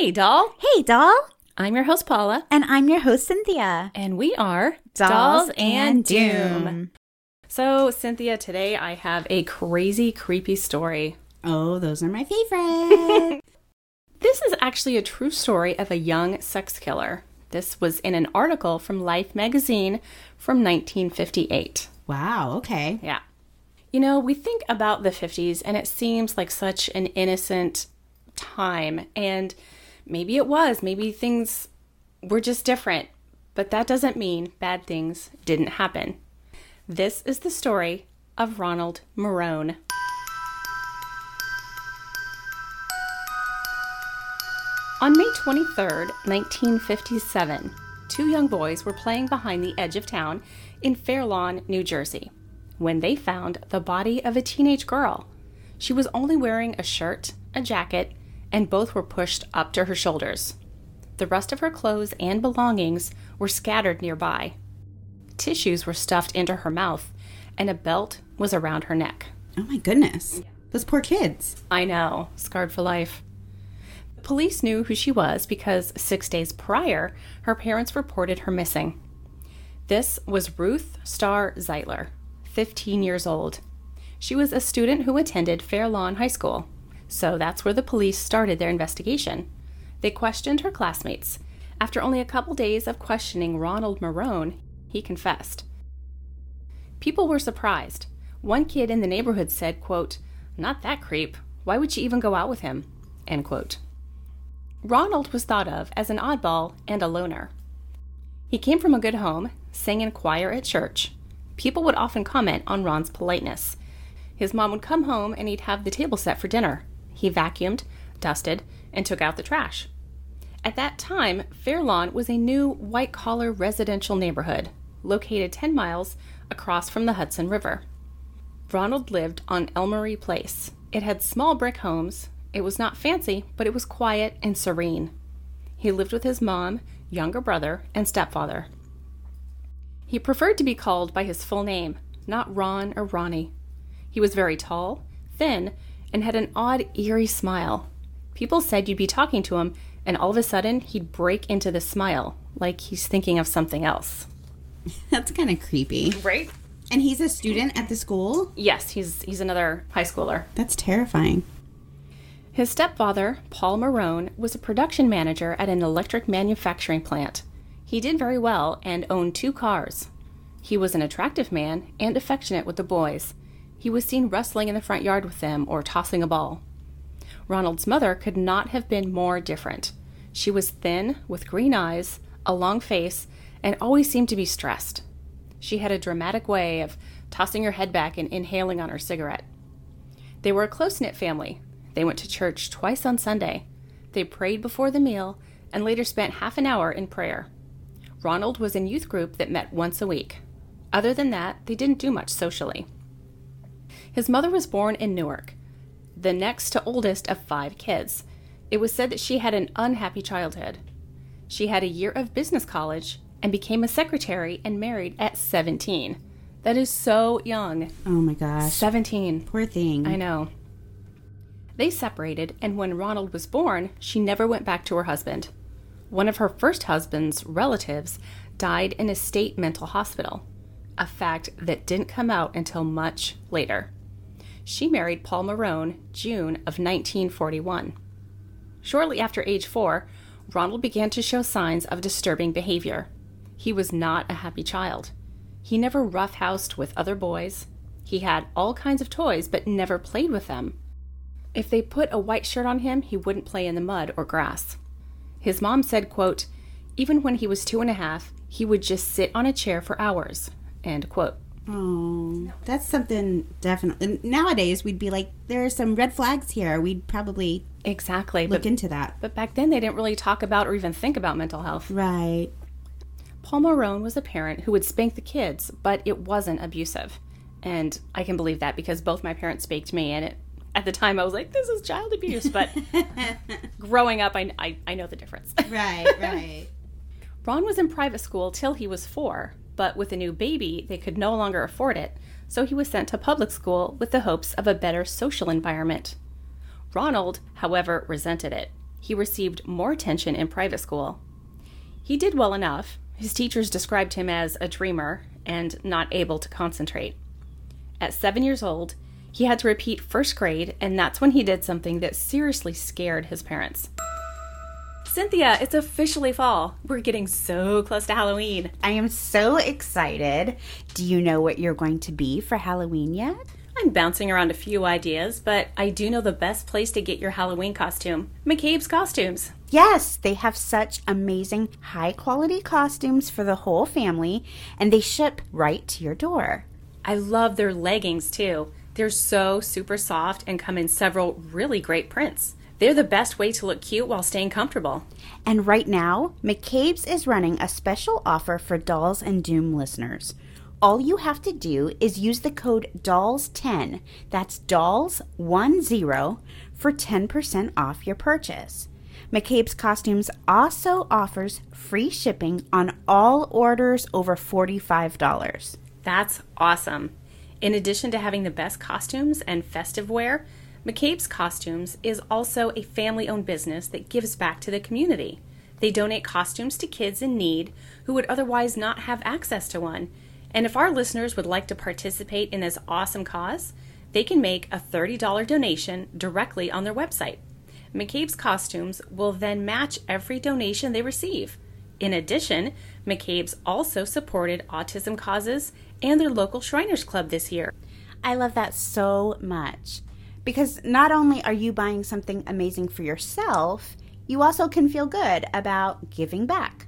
Hey, doll. Hey, doll. I'm your host, Paula, And I'm your host, Cynthia. and we are Dolls and Doom. So, Cynthia, today I have a crazy, creepy story. Oh, those are my favorite. This is actually a true story of a young sex killer. This was in an article from Life magazine from 1958. wow, okay. Yeah. You know, we think about the 50s and it seems like such an innocent time. And maybe it was. Maybe things were just different. But that doesn't mean bad things didn't happen. This is the story of Ronald Marone. On May 23rd, 1957, two young boys were playing behind the edge of town in Fairlawn, New Jersey, when they found the body of a teenage girl. She was only wearing a shirt, a jacket, and both were pushed up to her shoulders. The rest of her clothes and belongings were scattered nearby. Tissues were stuffed into her mouth, and a belt was around her neck. Oh my goodness. Those poor kids. I know, scarred for life. The police knew who she was because six days prior, her parents reported her missing. This was Ruth Starr Zeitler, 15 years old. She was a student who attended Fairlawn High School, so that's where the police started their investigation. They questioned her classmates. After only a couple days of questioning Ronald Marone, he confessed. People were surprised. One kid in the neighborhood said, quote, Not that creep. Why would she even go out with him? End quote. Ronald was thought of as an oddball and a loner. He came from a good home, sang in choir at church. People would often comment on Ron's politeness. His mom would come home and he'd have the table set for dinner. He vacuumed, dusted, and took out the trash. At that time, Fairlawn was a new white collar residential neighborhood located 10 miles across from the Hudson River. Ronald lived on Elmery Place. It had small brick homes. It was not fancy, but it was quiet and serene. He lived with his mom, younger brother, and stepfather. He preferred to be called by his full name, not Ron or Ronnie. He was very tall, thin, and had an odd, eerie smile. People said you'd be talking to him, and all of a sudden he'd break into the smile, like he's thinking of something else. That's kind of creepy. Right? And he's a student at the school? Yes, he's he's another high schooler. That's terrifying. His stepfather, Paul Marone, was a production manager at an electric manufacturing plant. He did very well and owned two cars. He was an attractive man and affectionate with the boys. He was seen wrestling in the front yard with them or tossing a ball. Ronald's mother could not have been more different. She was thin, with green eyes, a long face, and always seemed to be stressed. She had a dramatic way of tossing her head back and inhaling on her cigarette. They were a close knit family. They went to church twice on Sunday. They prayed before the meal and later spent half an hour in prayer. Ronald was in youth group that met once a week. Other than that, they didn't do much socially. His mother was born in Newark, the next to oldest of five kids. It was said that she had an unhappy childhood. She had a year of business college and became a secretary and married at 17. That is so young. Oh my gosh. 17. Poor thing. I know. They separated, and when Ronald was born, she never went back to her husband. One of her first husband's relatives died in a state mental hospital, a fact that didn't come out until much later. She married Paul Marone June of 1941. Shortly after age four, Ronald began to show signs of disturbing behavior. He was not a happy child. He never roughhoused with other boys. He had all kinds of toys, but never played with them. If they put a white shirt on him, he wouldn't play in the mud or grass. His mom said, quote, even when he was two and a half, he would just sit on a chair for hours, end quote. Oh, that's something definitely. Nowadays, we'd be like, there are some red flags here. We'd probably Exactly. look But, into that. but back then, they didn't really talk about or even think about mental health. Right. Paul Marone was a parent who would spank the kids, but it wasn't abusive. And I can believe that because both my parents spanked me, and it, at the time I was like, this is child abuse. But growing up, I, I, I know the difference. Right, right. Ron was in private school till he was four, but with a new baby, they could no longer afford it, so he was sent to public school with the hopes of a better social environment. Ronald, however, resented it. he received more attention in private school. He did well enough. His teachers described him as a dreamer and not able to concentrate. At seven years old, he had to repeat first grade, and that's when he did something that seriously scared his parents. Cynthia, it's officially fall. We're getting so close to Halloween. I am so excited. Do you know what you're going to be for Halloween yet? I'm bouncing around a few ideas, but I do know the best place to get your Halloween costume McCabe's Costumes. Yes, they have such amazing, high quality costumes for the whole family, and they ship right to your door. I love their leggings too. They're so super soft and come in several really great prints. They're the best way to look cute while staying comfortable. And right now, McCabe's is running a special offer for Dolls and Doom listeners. All you have to do is use the code DOLLS10, that's DOLLS10, for 10% off your purchase. McCabe's Costumes also offers free shipping on all orders over $45. That's awesome. In addition to having the best costumes and festive wear, McCabe's Costumes is also a family owned business that gives back to the community. They donate costumes to kids in need who would otherwise not have access to one. And if our listeners would like to participate in this awesome cause, they can make a $30 donation directly on their website. McCabe's Costumes will then match every donation they receive. In addition, McCabe's also supported autism causes and their local Shriners Club this year. I love that so much because not only are you buying something amazing for yourself, you also can feel good about giving back.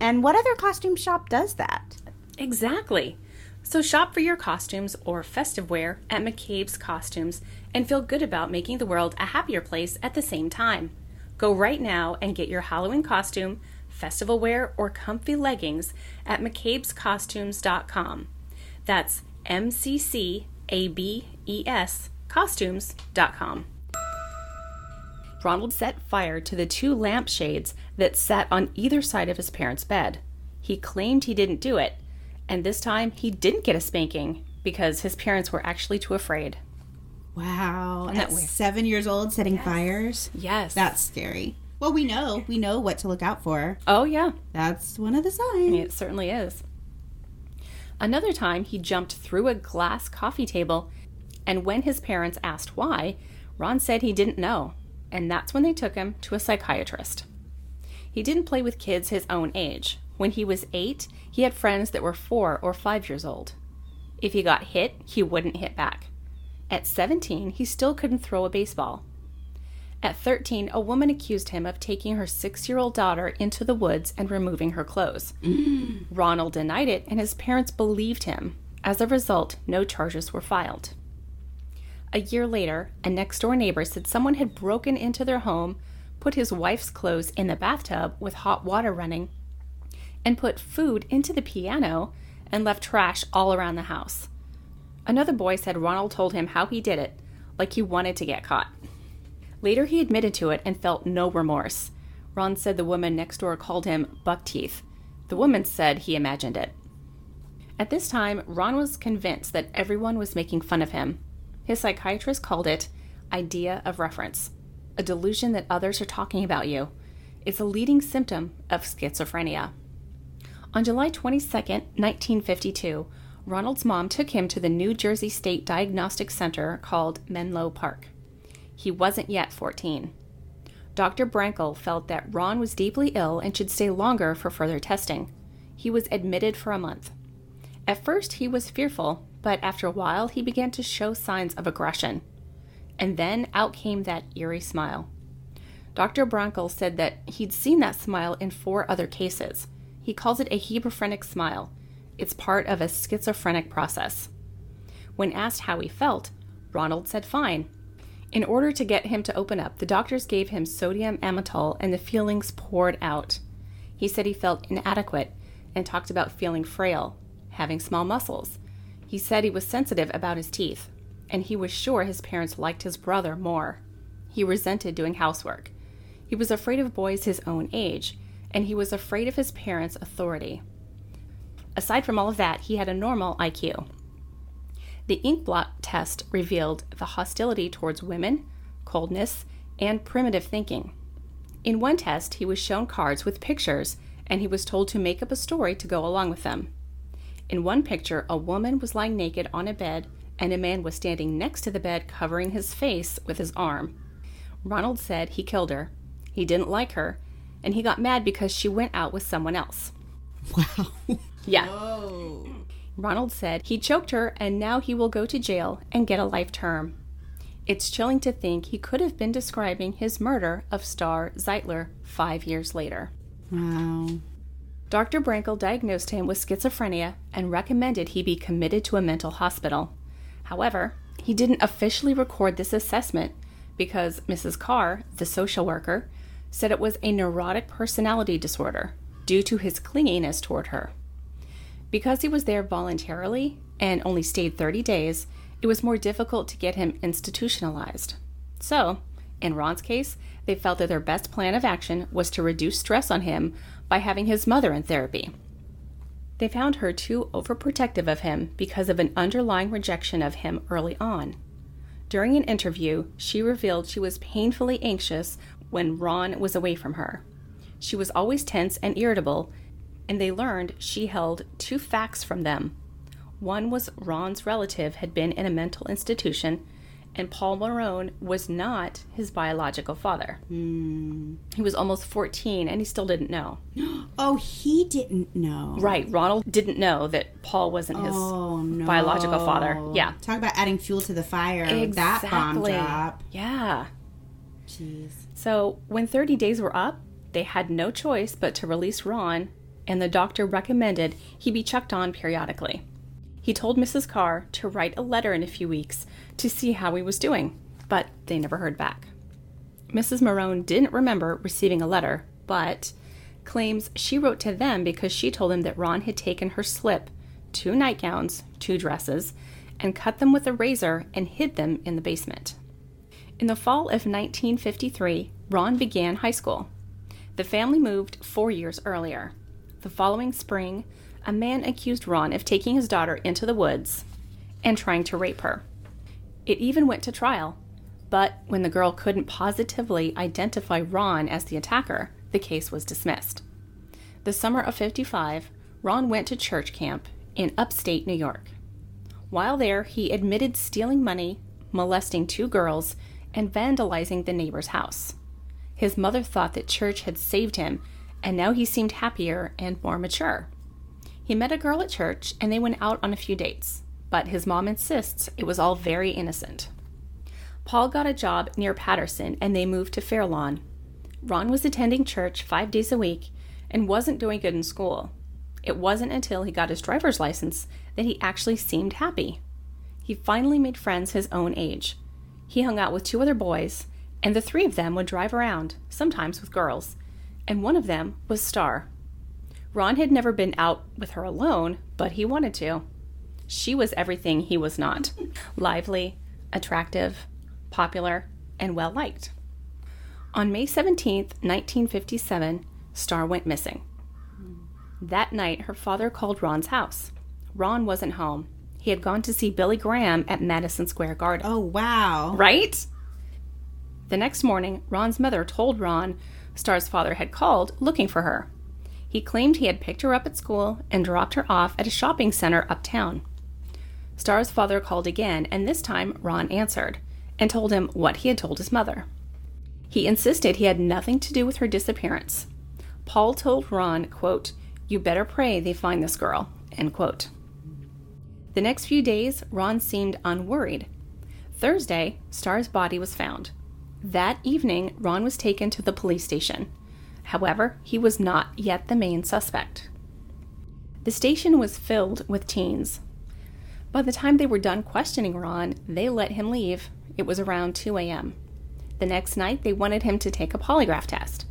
And what other costume shop does that? Exactly. So shop for your costumes or festive wear at McCabe's Costumes and feel good about making the world a happier place at the same time. Go right now and get your Halloween costume, festival wear, or comfy leggings at McCabe'sCostumes.com. That's M C C A B E S costumes.com. Ronald set fire to the two lampshades that sat on either side of his parents' bed. He claimed he didn't do it, and this time he didn't get a spanking because his parents were actually too afraid. Wow. At seven years old, setting fires? Yes. That's scary. Well, we know. We know what to look out for. oh, yeah. That's one of the signs. It certainly is. Another time, he jumped through a glass coffee table, and when his parents asked why, Ron said he didn't know, and that's when they took him to a psychiatrist. He didn't play with kids his own age. When he was eight, he had friends that were four or five years old. If he got hit, he wouldn't hit back. At 17, he still couldn't throw a baseball. At 13, a woman accused him of taking her six year old daughter into the woods and removing her clothes. Ronald denied it, and his parents believed him. As a result, no charges were filed. A year later, a next door neighbor said someone had broken into their home, put his wife's clothes in the bathtub with hot water running, and put food into the piano and left trash all around the house. Another boy said Ronald told him how he did it, like he wanted to get caught. Later, he admitted to it and felt no remorse. Ron said the woman next door called him buck teeth. The woman said he imagined it. At this time, Ron was convinced that everyone was making fun of him. His psychiatrist called it idea of reference, a delusion that others are talking about you. It's a leading symptom of schizophrenia. On July 22, 1952, Ronald's mom took him to the New Jersey State Diagnostic Center called Menlo Park. He wasn't yet 14. Dr. Brankel felt that Ron was deeply ill and should stay longer for further testing. He was admitted for a month. At first, he was fearful, but after a while, he began to show signs of aggression. And then out came that eerie smile. Dr. Brankel said that he'd seen that smile in four other cases. He calls it a hebephrenic smile. It's part of a schizophrenic process. When asked how he felt, Ronald said fine. In order to get him to open up, the doctors gave him sodium amytal and the feelings poured out. He said he felt inadequate and talked about feeling frail, having small muscles. He said he was sensitive about his teeth, and he was sure his parents liked his brother more. He resented doing housework. He was afraid of boys his own age, and he was afraid of his parents' authority. Aside from all of that, he had a normal IQ. The ink blot test revealed the hostility towards women, coldness, and primitive thinking. In one test, he was shown cards with pictures and he was told to make up a story to go along with them. In one picture, a woman was lying naked on a bed and a man was standing next to the bed covering his face with his arm. Ronald said he killed her. He didn't like her, and he got mad because she went out with someone else. Wow. Yeah. Oh. Ronald said he choked her and now he will go to jail and get a life term. It's chilling to think he could have been describing his murder of Starr Zeitler five years later. Wow. Dr. Brankel diagnosed him with schizophrenia and recommended he be committed to a mental hospital. However, he didn't officially record this assessment because Mrs. Carr, the social worker, said it was a neurotic personality disorder due to his clinginess toward her. Because he was there voluntarily and only stayed 30 days, it was more difficult to get him institutionalized. So, in Ron's case, they felt that their best plan of action was to reduce stress on him by having his mother in therapy. They found her too overprotective of him because of an underlying rejection of him early on. During an interview, she revealed she was painfully anxious when Ron was away from her. She was always tense and irritable, and they learned she held two facts from them. One was Ron's relative had been in a mental institution, and Paul Marone was not his biological father. Hmm. He was almost 14 and he still didn't know. Oh, he didn't know. Right, Ronald didn't know that Paul wasn't his Oh no. biological father. Yeah. Talk about adding fuel to the fire. with That bomb Exactly. drop. Yeah. Jeez. So when 30 days were up, they had no choice but to release Ron, and the doctor recommended he be checked on periodically. He told Mrs. Carr to write a letter in a few weeks to see how he was doing, but they never heard back. Mrs. Marone didn't remember receiving a letter, but claims she wrote to them because she told them that Ron had taken her slip, two nightgowns, two dresses, and cut them with a razor and hid them in the basement. In the fall of 1953, Ron began high school. The family moved four years earlier. The following spring, a man accused Ron of taking his daughter into the woods and trying to rape her. It even went to trial, but when the girl couldn't positively identify Ron as the attacker, the case was dismissed. The summer of 55, Ron went to church camp in upstate New York. While there, he admitted stealing money, molesting two girls, and vandalizing the neighbor's house. His mother thought that church had saved him, and now he seemed happier and more mature. He met a girl at church and they went out on a few dates, but his mom insists it was all very innocent. Paul got a job near Paterson and they moved to Fairlawn. Ron was attending church five days a week and wasn't doing good in school. It wasn't until he got his driver's license that he actually seemed happy. He finally made friends his own age. He hung out with two other boys, and the three of them would drive around, sometimes with girls, and one of them was Starr. Ron had never been out with her alone, but he wanted to. She was everything he was not lively, attractive, popular, and well liked. On May 17th, 1957, Starr went missing. That night, her father called Ron's house. Ron wasn't home. He had gone to see Billy Graham at Madison Square Garden. Oh wow. Right? The next morning, Ron's mother told Ron Starr's father had called looking for her. He claimed he had picked her up at school and dropped her off at a shopping center uptown. Starr's father called again, and this time Ron answered and told him what he had told his mother. He insisted he had nothing to do with her disappearance. Paul told Ron, quote, You better pray they find this girl, end quote. The next few days, Ron seemed unworried. Thursday, Starr's body was found. That evening, Ron was taken to the police station. However, he was not yet the main suspect. The station was filled with teens. By the time they were done questioning Ron, they let him leave. It was around 2 a.m. The next night, they wanted him to take a polygraph test.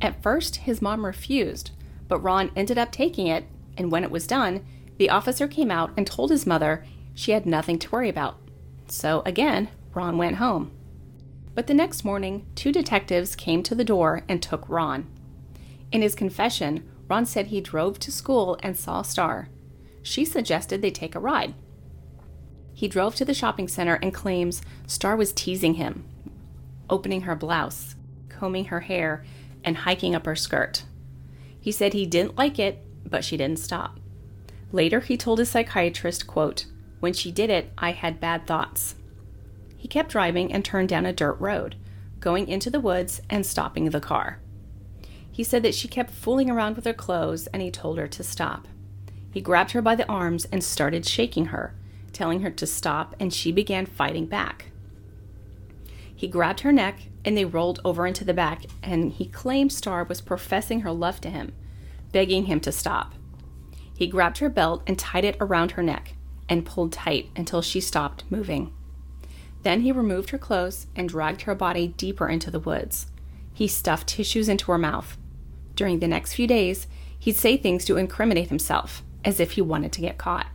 At first, his mom refused, but Ron ended up taking it, and when it was done, the officer came out and told his mother she had nothing to worry about. So again, Ron went home. But the next morning, two detectives came to the door and took Ron. In his confession, Ron said he drove to school and saw Starr. She suggested they take a ride. He drove to the shopping center and claims Starr was teasing him, opening her blouse, combing her hair, and hiking up her skirt. He said he didn't like it, but she didn't stop. Later, he told his psychiatrist, quote, When she did it, I had bad thoughts. He kept driving and turned down a dirt road, going into the woods and stopping the car. He said that she kept fooling around with her clothes and he told her to stop. He grabbed her by the arms and started shaking her, telling her to stop, and she began fighting back. He grabbed her neck and they rolled over into the back, and he claimed Starr was professing her love to him, begging him to stop. He grabbed her belt and tied it around her neck and pulled tight until she stopped moving. Then he removed her clothes and dragged her body deeper into the woods. He stuffed tissues into her mouth. During the next few days, he'd say things to incriminate himself, as if he wanted to get caught.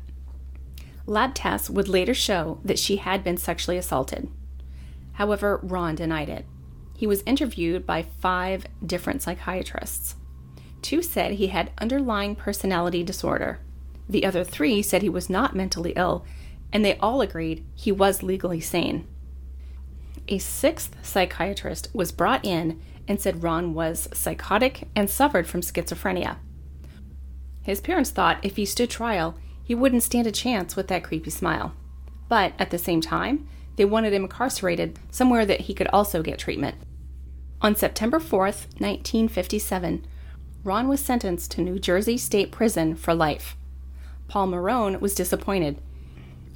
Lab tests would later show that she had been sexually assaulted. However, Ron denied it. He was interviewed by five different psychiatrists. Two said he had underlying personality disorder. The other three said he was not mentally ill, and they all agreed he was legally sane. A sixth psychiatrist was brought in and said Ron was psychotic and suffered from schizophrenia. His parents thought if he stood trial, he wouldn't stand a chance with that creepy smile. But at the same time, they wanted him incarcerated somewhere that he could also get treatment. On September 4th, 1957, Ron was sentenced to New Jersey State Prison for life. Paul Marone was disappointed.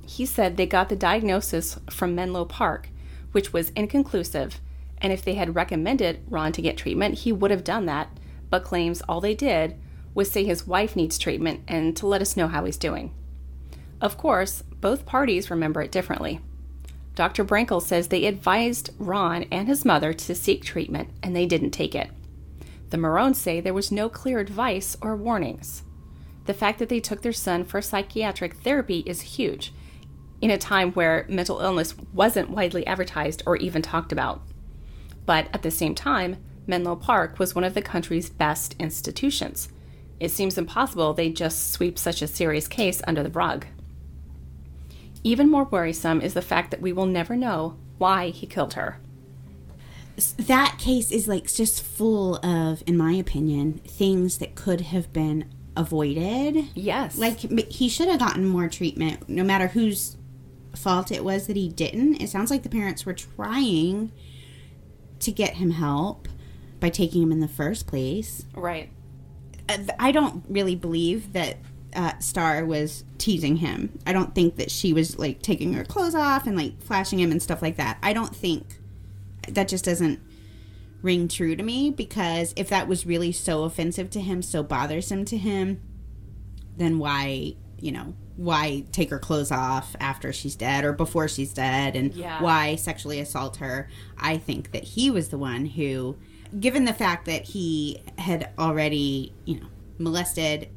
He said they got the diagnosis from Menlo Park, which was inconclusive, and if they had recommended Ron to get treatment, he would have done that, but claims all they did was say his wife needs treatment and to let us know how he's doing. Of course, both parties remember it differently. Dr. Brankel says they advised Ron and his mother to seek treatment, and they didn't take it. The Marones say there was no clear advice or warnings. The fact that they took their son for psychiatric therapy is huge, in a time where mental illness wasn't widely advertised or even talked about. But at the same time, Menlo Park was one of the country's best institutions. It seems impossible they just sweep such a serious case under the rug. Even more worrisome is the fact that we will never know why he killed her that case is like just full of, in my opinion, things that could have been avoided. Yes. Like he should have gotten more treatment, no matter whose fault it was that he didn't. It sounds like the parents were trying to get him help by taking him in the first place. Right. Uh, I don't really believe that uh, Starr was teasing him. I don't think that she was like taking her clothes off and like flashing him and stuff like that. I don't think that just doesn't ring true to me because if that was really so offensive to him, so bothersome to him, then why, you know, why take her clothes off after she's dead or before she's dead and yeah. why sexually assault her? I think that he was the one who given the fact that he had already, you know, molested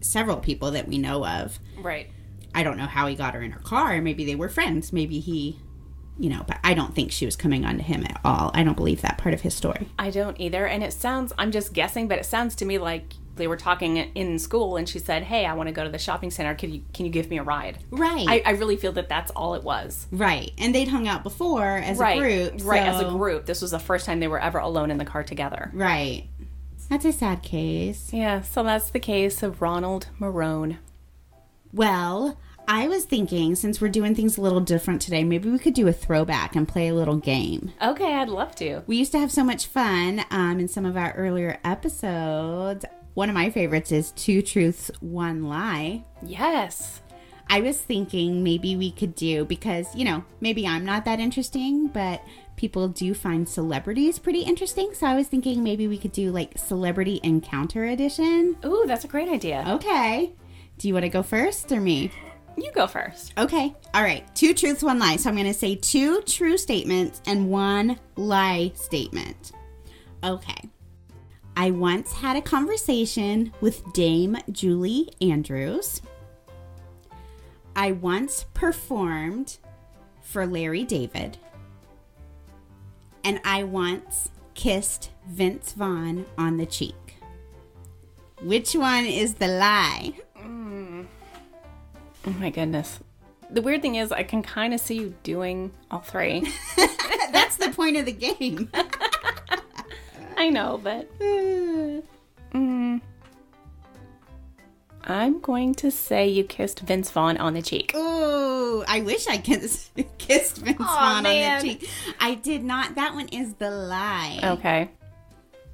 several people that we know of. Right. I don't know how he got her in her car. Maybe they were friends. Maybe he you know, but I don't think she was coming on to him at all. I don't believe that part of his story. I don't either. And it sounds, I'm just guessing, but it sounds to me like they were talking in school and she said, Hey, I want to go to the shopping center. Can you, can you give me a ride? Right. I, I really feel that that's all it was. Right. And they'd hung out before as right. a group. So... Right. As a group. This was the first time they were ever alone in the car together. Right. That's a sad case. Yeah. So that's the case of Ronald Marone. Well, I was thinking, since we're doing things a little different today, maybe we could do a throwback and play a little game. Okay, I'd love to. We used to have so much fun um, in some of our earlier episodes. One of my favorites is Two Truths, One Lie. Yes. I was thinking maybe we could do, because, you know, maybe I'm not that interesting, but people do find celebrities pretty interesting. So I was thinking maybe we could do like Celebrity Encounter Edition. Ooh, that's a great idea. Okay. Do you want to go first or me? You go first. Okay. All right. Two truths, one lie. So I'm going to say two true statements and one lie statement. Okay. I once had a conversation with Dame Julie Andrews. I once performed for Larry David. And I once kissed Vince Vaughn on the cheek. Which one is the lie? Mm. Oh my goodness. The weird thing is, I can kind of see you doing all three. That's the point of the game. I know, but mm, I'm going to say you kissed Vince Vaughn on the cheek. Ooh, I wish I kissed, kissed Vince Aw, Vaughn on the cheek. I did not. That one is the lie. Okay.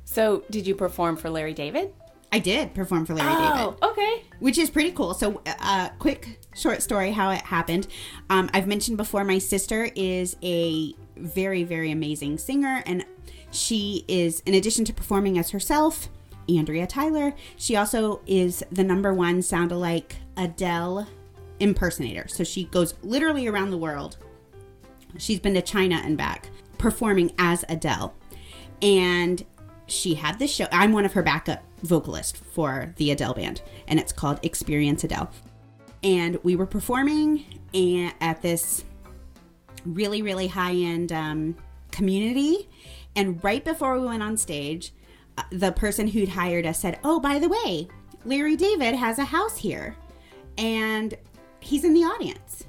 So, did you perform for Larry David? I did perform for Larry David. Oh, okay. which is pretty cool. So, uh, quick short story how it happened. Um, I've mentioned before, my sister is a very, very amazing singer, and she is, in addition to performing as herself, Andrea Tyler, she also is the number one sound alike Adele impersonator. So, she goes literally around the world. She's been to China and back performing as Adele. And she had this show. I'm one of her backup vocalists for the Adele band, and it's called Experience Adele. And we were performing at this really, really high end um, community. And right before we went on stage, uh, the person who'd hired us said, Oh, by the way, Larry David has a house here, and he's in the audience.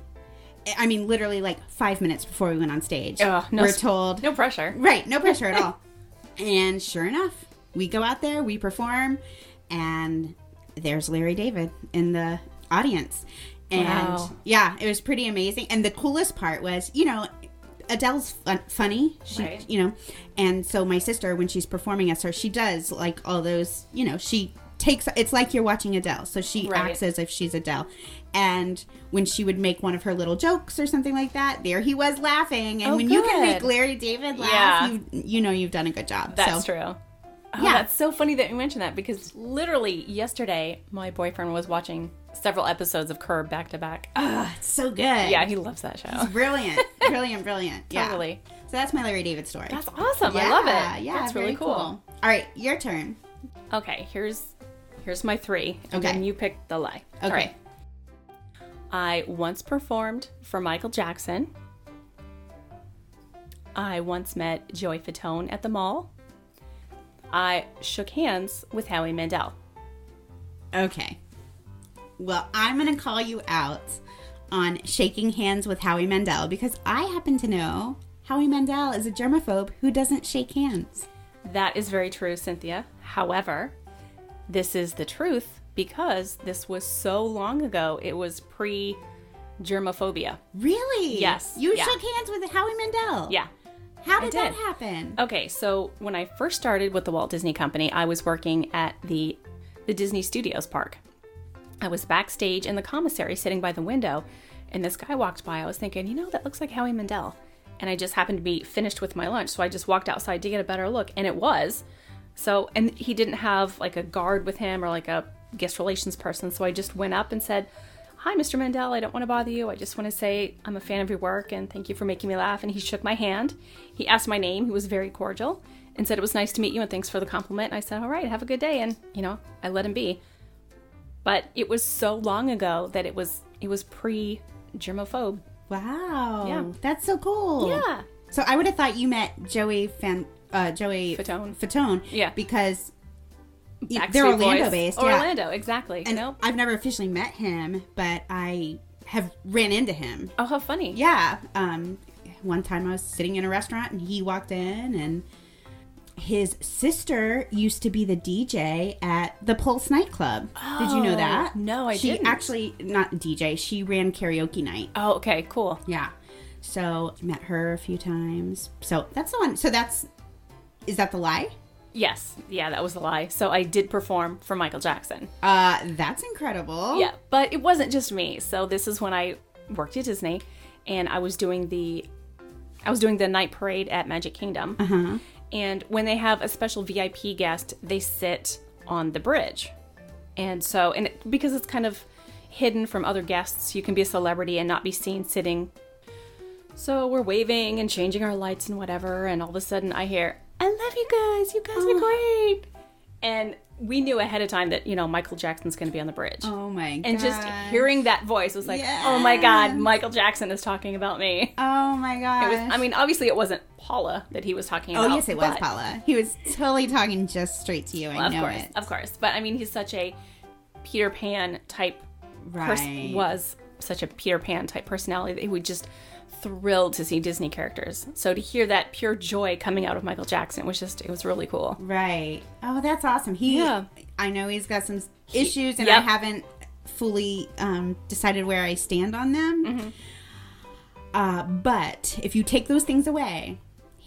I mean, literally, like five minutes before we went on stage, Ugh, no we're told No pressure. Right, no pressure at all. And sure enough, we go out there, we perform, and there's Larry David in the audience. And Wow. yeah, it was pretty amazing. And the coolest part was, you know, Adele's fun, funny, she, Right. you know, and so my sister, when she's performing as her, she does like all those, you know, she takes it's like you're watching Adele, so she Right. acts as if she's Adele. And when she would make one of her little jokes or something like that, there he was laughing. And Oh, when you can make. Larry David laugh, Yeah. you you know you've done a good job. That's so, true. Oh, Yeah. That's so funny that you mentioned that because literally yesterday, my boyfriend was watching several episodes of Curb back to back. Ah, it's so good. Yeah, he loves that show. brilliant, brilliant, brilliant. Yeah. Totally. So that's my Larry David story. That's awesome. I love it. Yeah, That's really cool. All right, your turn. Okay, here's here's my three. And Okay. then you pick the lie. Okay. All right. I once performed for Michael Jackson. I once met Joey Fatone at the mall. I shook hands with Howie Mandel. Okay. Well, I'm going to call you out on shaking hands with Howie Mandel because I happen to know Howie Mandel is a germaphobe who doesn't shake hands. That is very true, Cynthia. However, this is the truth because this was so long ago. It was pre germophobia. Really? Yes, You yeah. shook hands with Howie Mandel. Yeah. How did, that happen? Okay, so when I first started with the Walt Disney Company, I was working at the the Disney Studios park. I was backstage in the commissary sitting by the window, and this guy walked by. I was thinking, you know, that looks like Howie Mandel. And I just happened to be finished with my lunch, so I just walked outside to get a better look, and it was. So, and he didn't have like a guard with him or like a guest relations person, so I just went up and said, Hi, Mr. Mandel. I don't want to bother you. I just want to say I'm a fan of your work and thank you for making me laugh. And he shook my hand. He asked my name. He was very cordial and said it was nice to meet you and thanks for the compliment. And I said, All right, have a good day. And, you know, I let him be. But it was so long ago that it was it was pre germaphobe. Wow. Yeah. That's so cool. Yeah. So I would have thought you met Joey Fan uh Joey Fatone. Fatone. Yeah. Because Backstreet they're Orlando Boys. based. Yeah. Orlando, exactly. And nope. I've never officially met him, but I have ran into him. Oh, how funny. Yeah. Um one time I was sitting in a restaurant and he walked in and his sister used to be the DJ at the Pulse nightclub. Did you know Oh, that? no, I she didn't. actually not DJ, she ran karaoke night. Oh, okay, cool. Yeah. So met her a few times. So that's the one. So that's is that the lie? Yes. Yeah, that was the lie. So I did perform for Michael Jackson. Uh, that's incredible. Yeah, but it wasn't just me. So this is when I worked at Disney, and I was doing the, I was doing the night parade at Magic Kingdom. Uh-huh. And when they have a special VIP guest, they sit on the bridge, and so and it, because it's kind of hidden from other guests, you can be a celebrity and not be seen sitting. So we're waving and changing our lights and whatever, and all of a sudden I hear, "I love you guys. You guys are oh. great." And we knew ahead of time that you know Michael Jackson's going to be on the bridge. Oh my god. And just hearing that voice was like, oh my God, Michael Jackson is talking about me. Oh my god. It was, I mean, obviously it wasn't Paula that he was talking about. Oh about. yes, it was Paula. He was totally talking just straight to you. I Of know course, it. of course. But I mean, he's such a Peter Pan type person, Right. was such a Peter Pan type personality that he would just thrilled to see Disney characters. So to hear that pure joy coming out of Michael Jackson was just, it was really cool. Right. Oh, that's awesome. He, Yeah. I know he's got some issues, and I haven't fully um, decided where I stand on them. Mm-hmm. Uh, but if you take those things away,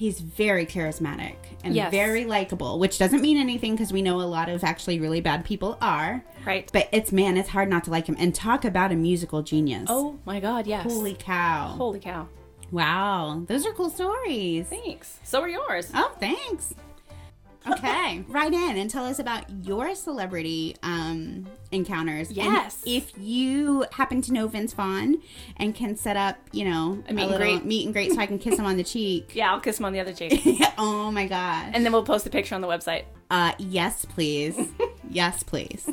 he's very charismatic and Yes. very likable, which doesn't mean anything because we know a lot of actually really bad people are. Right. But it's man, it's hard not to like him. And talk about a musical genius. Oh my God, yes. holy cow! Holy cow. Wow, those are cool stories. Thanks. So are yours. Oh, thanks. Okay, write in and tell us about your celebrity um, encounters. And Yes. if you happen to know Vince Vaughn and can set up, you know, A meet and greet. meet and greet so I can kiss him on the cheek. Yeah, I'll kiss him on the other cheek. oh my God. and then we'll post a picture on the website. Uh, yes, please. yes, please.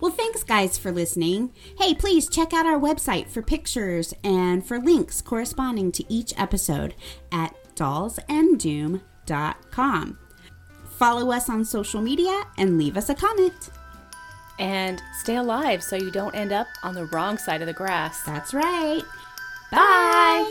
Well, thanks, guys, for listening. Hey, please check out our website for pictures and for links corresponding to each episode at dollsanddoom.com. Follow us on social media and leave us a comment. And stay alive so you don't end up on the wrong side of the grass. That's right. Bye.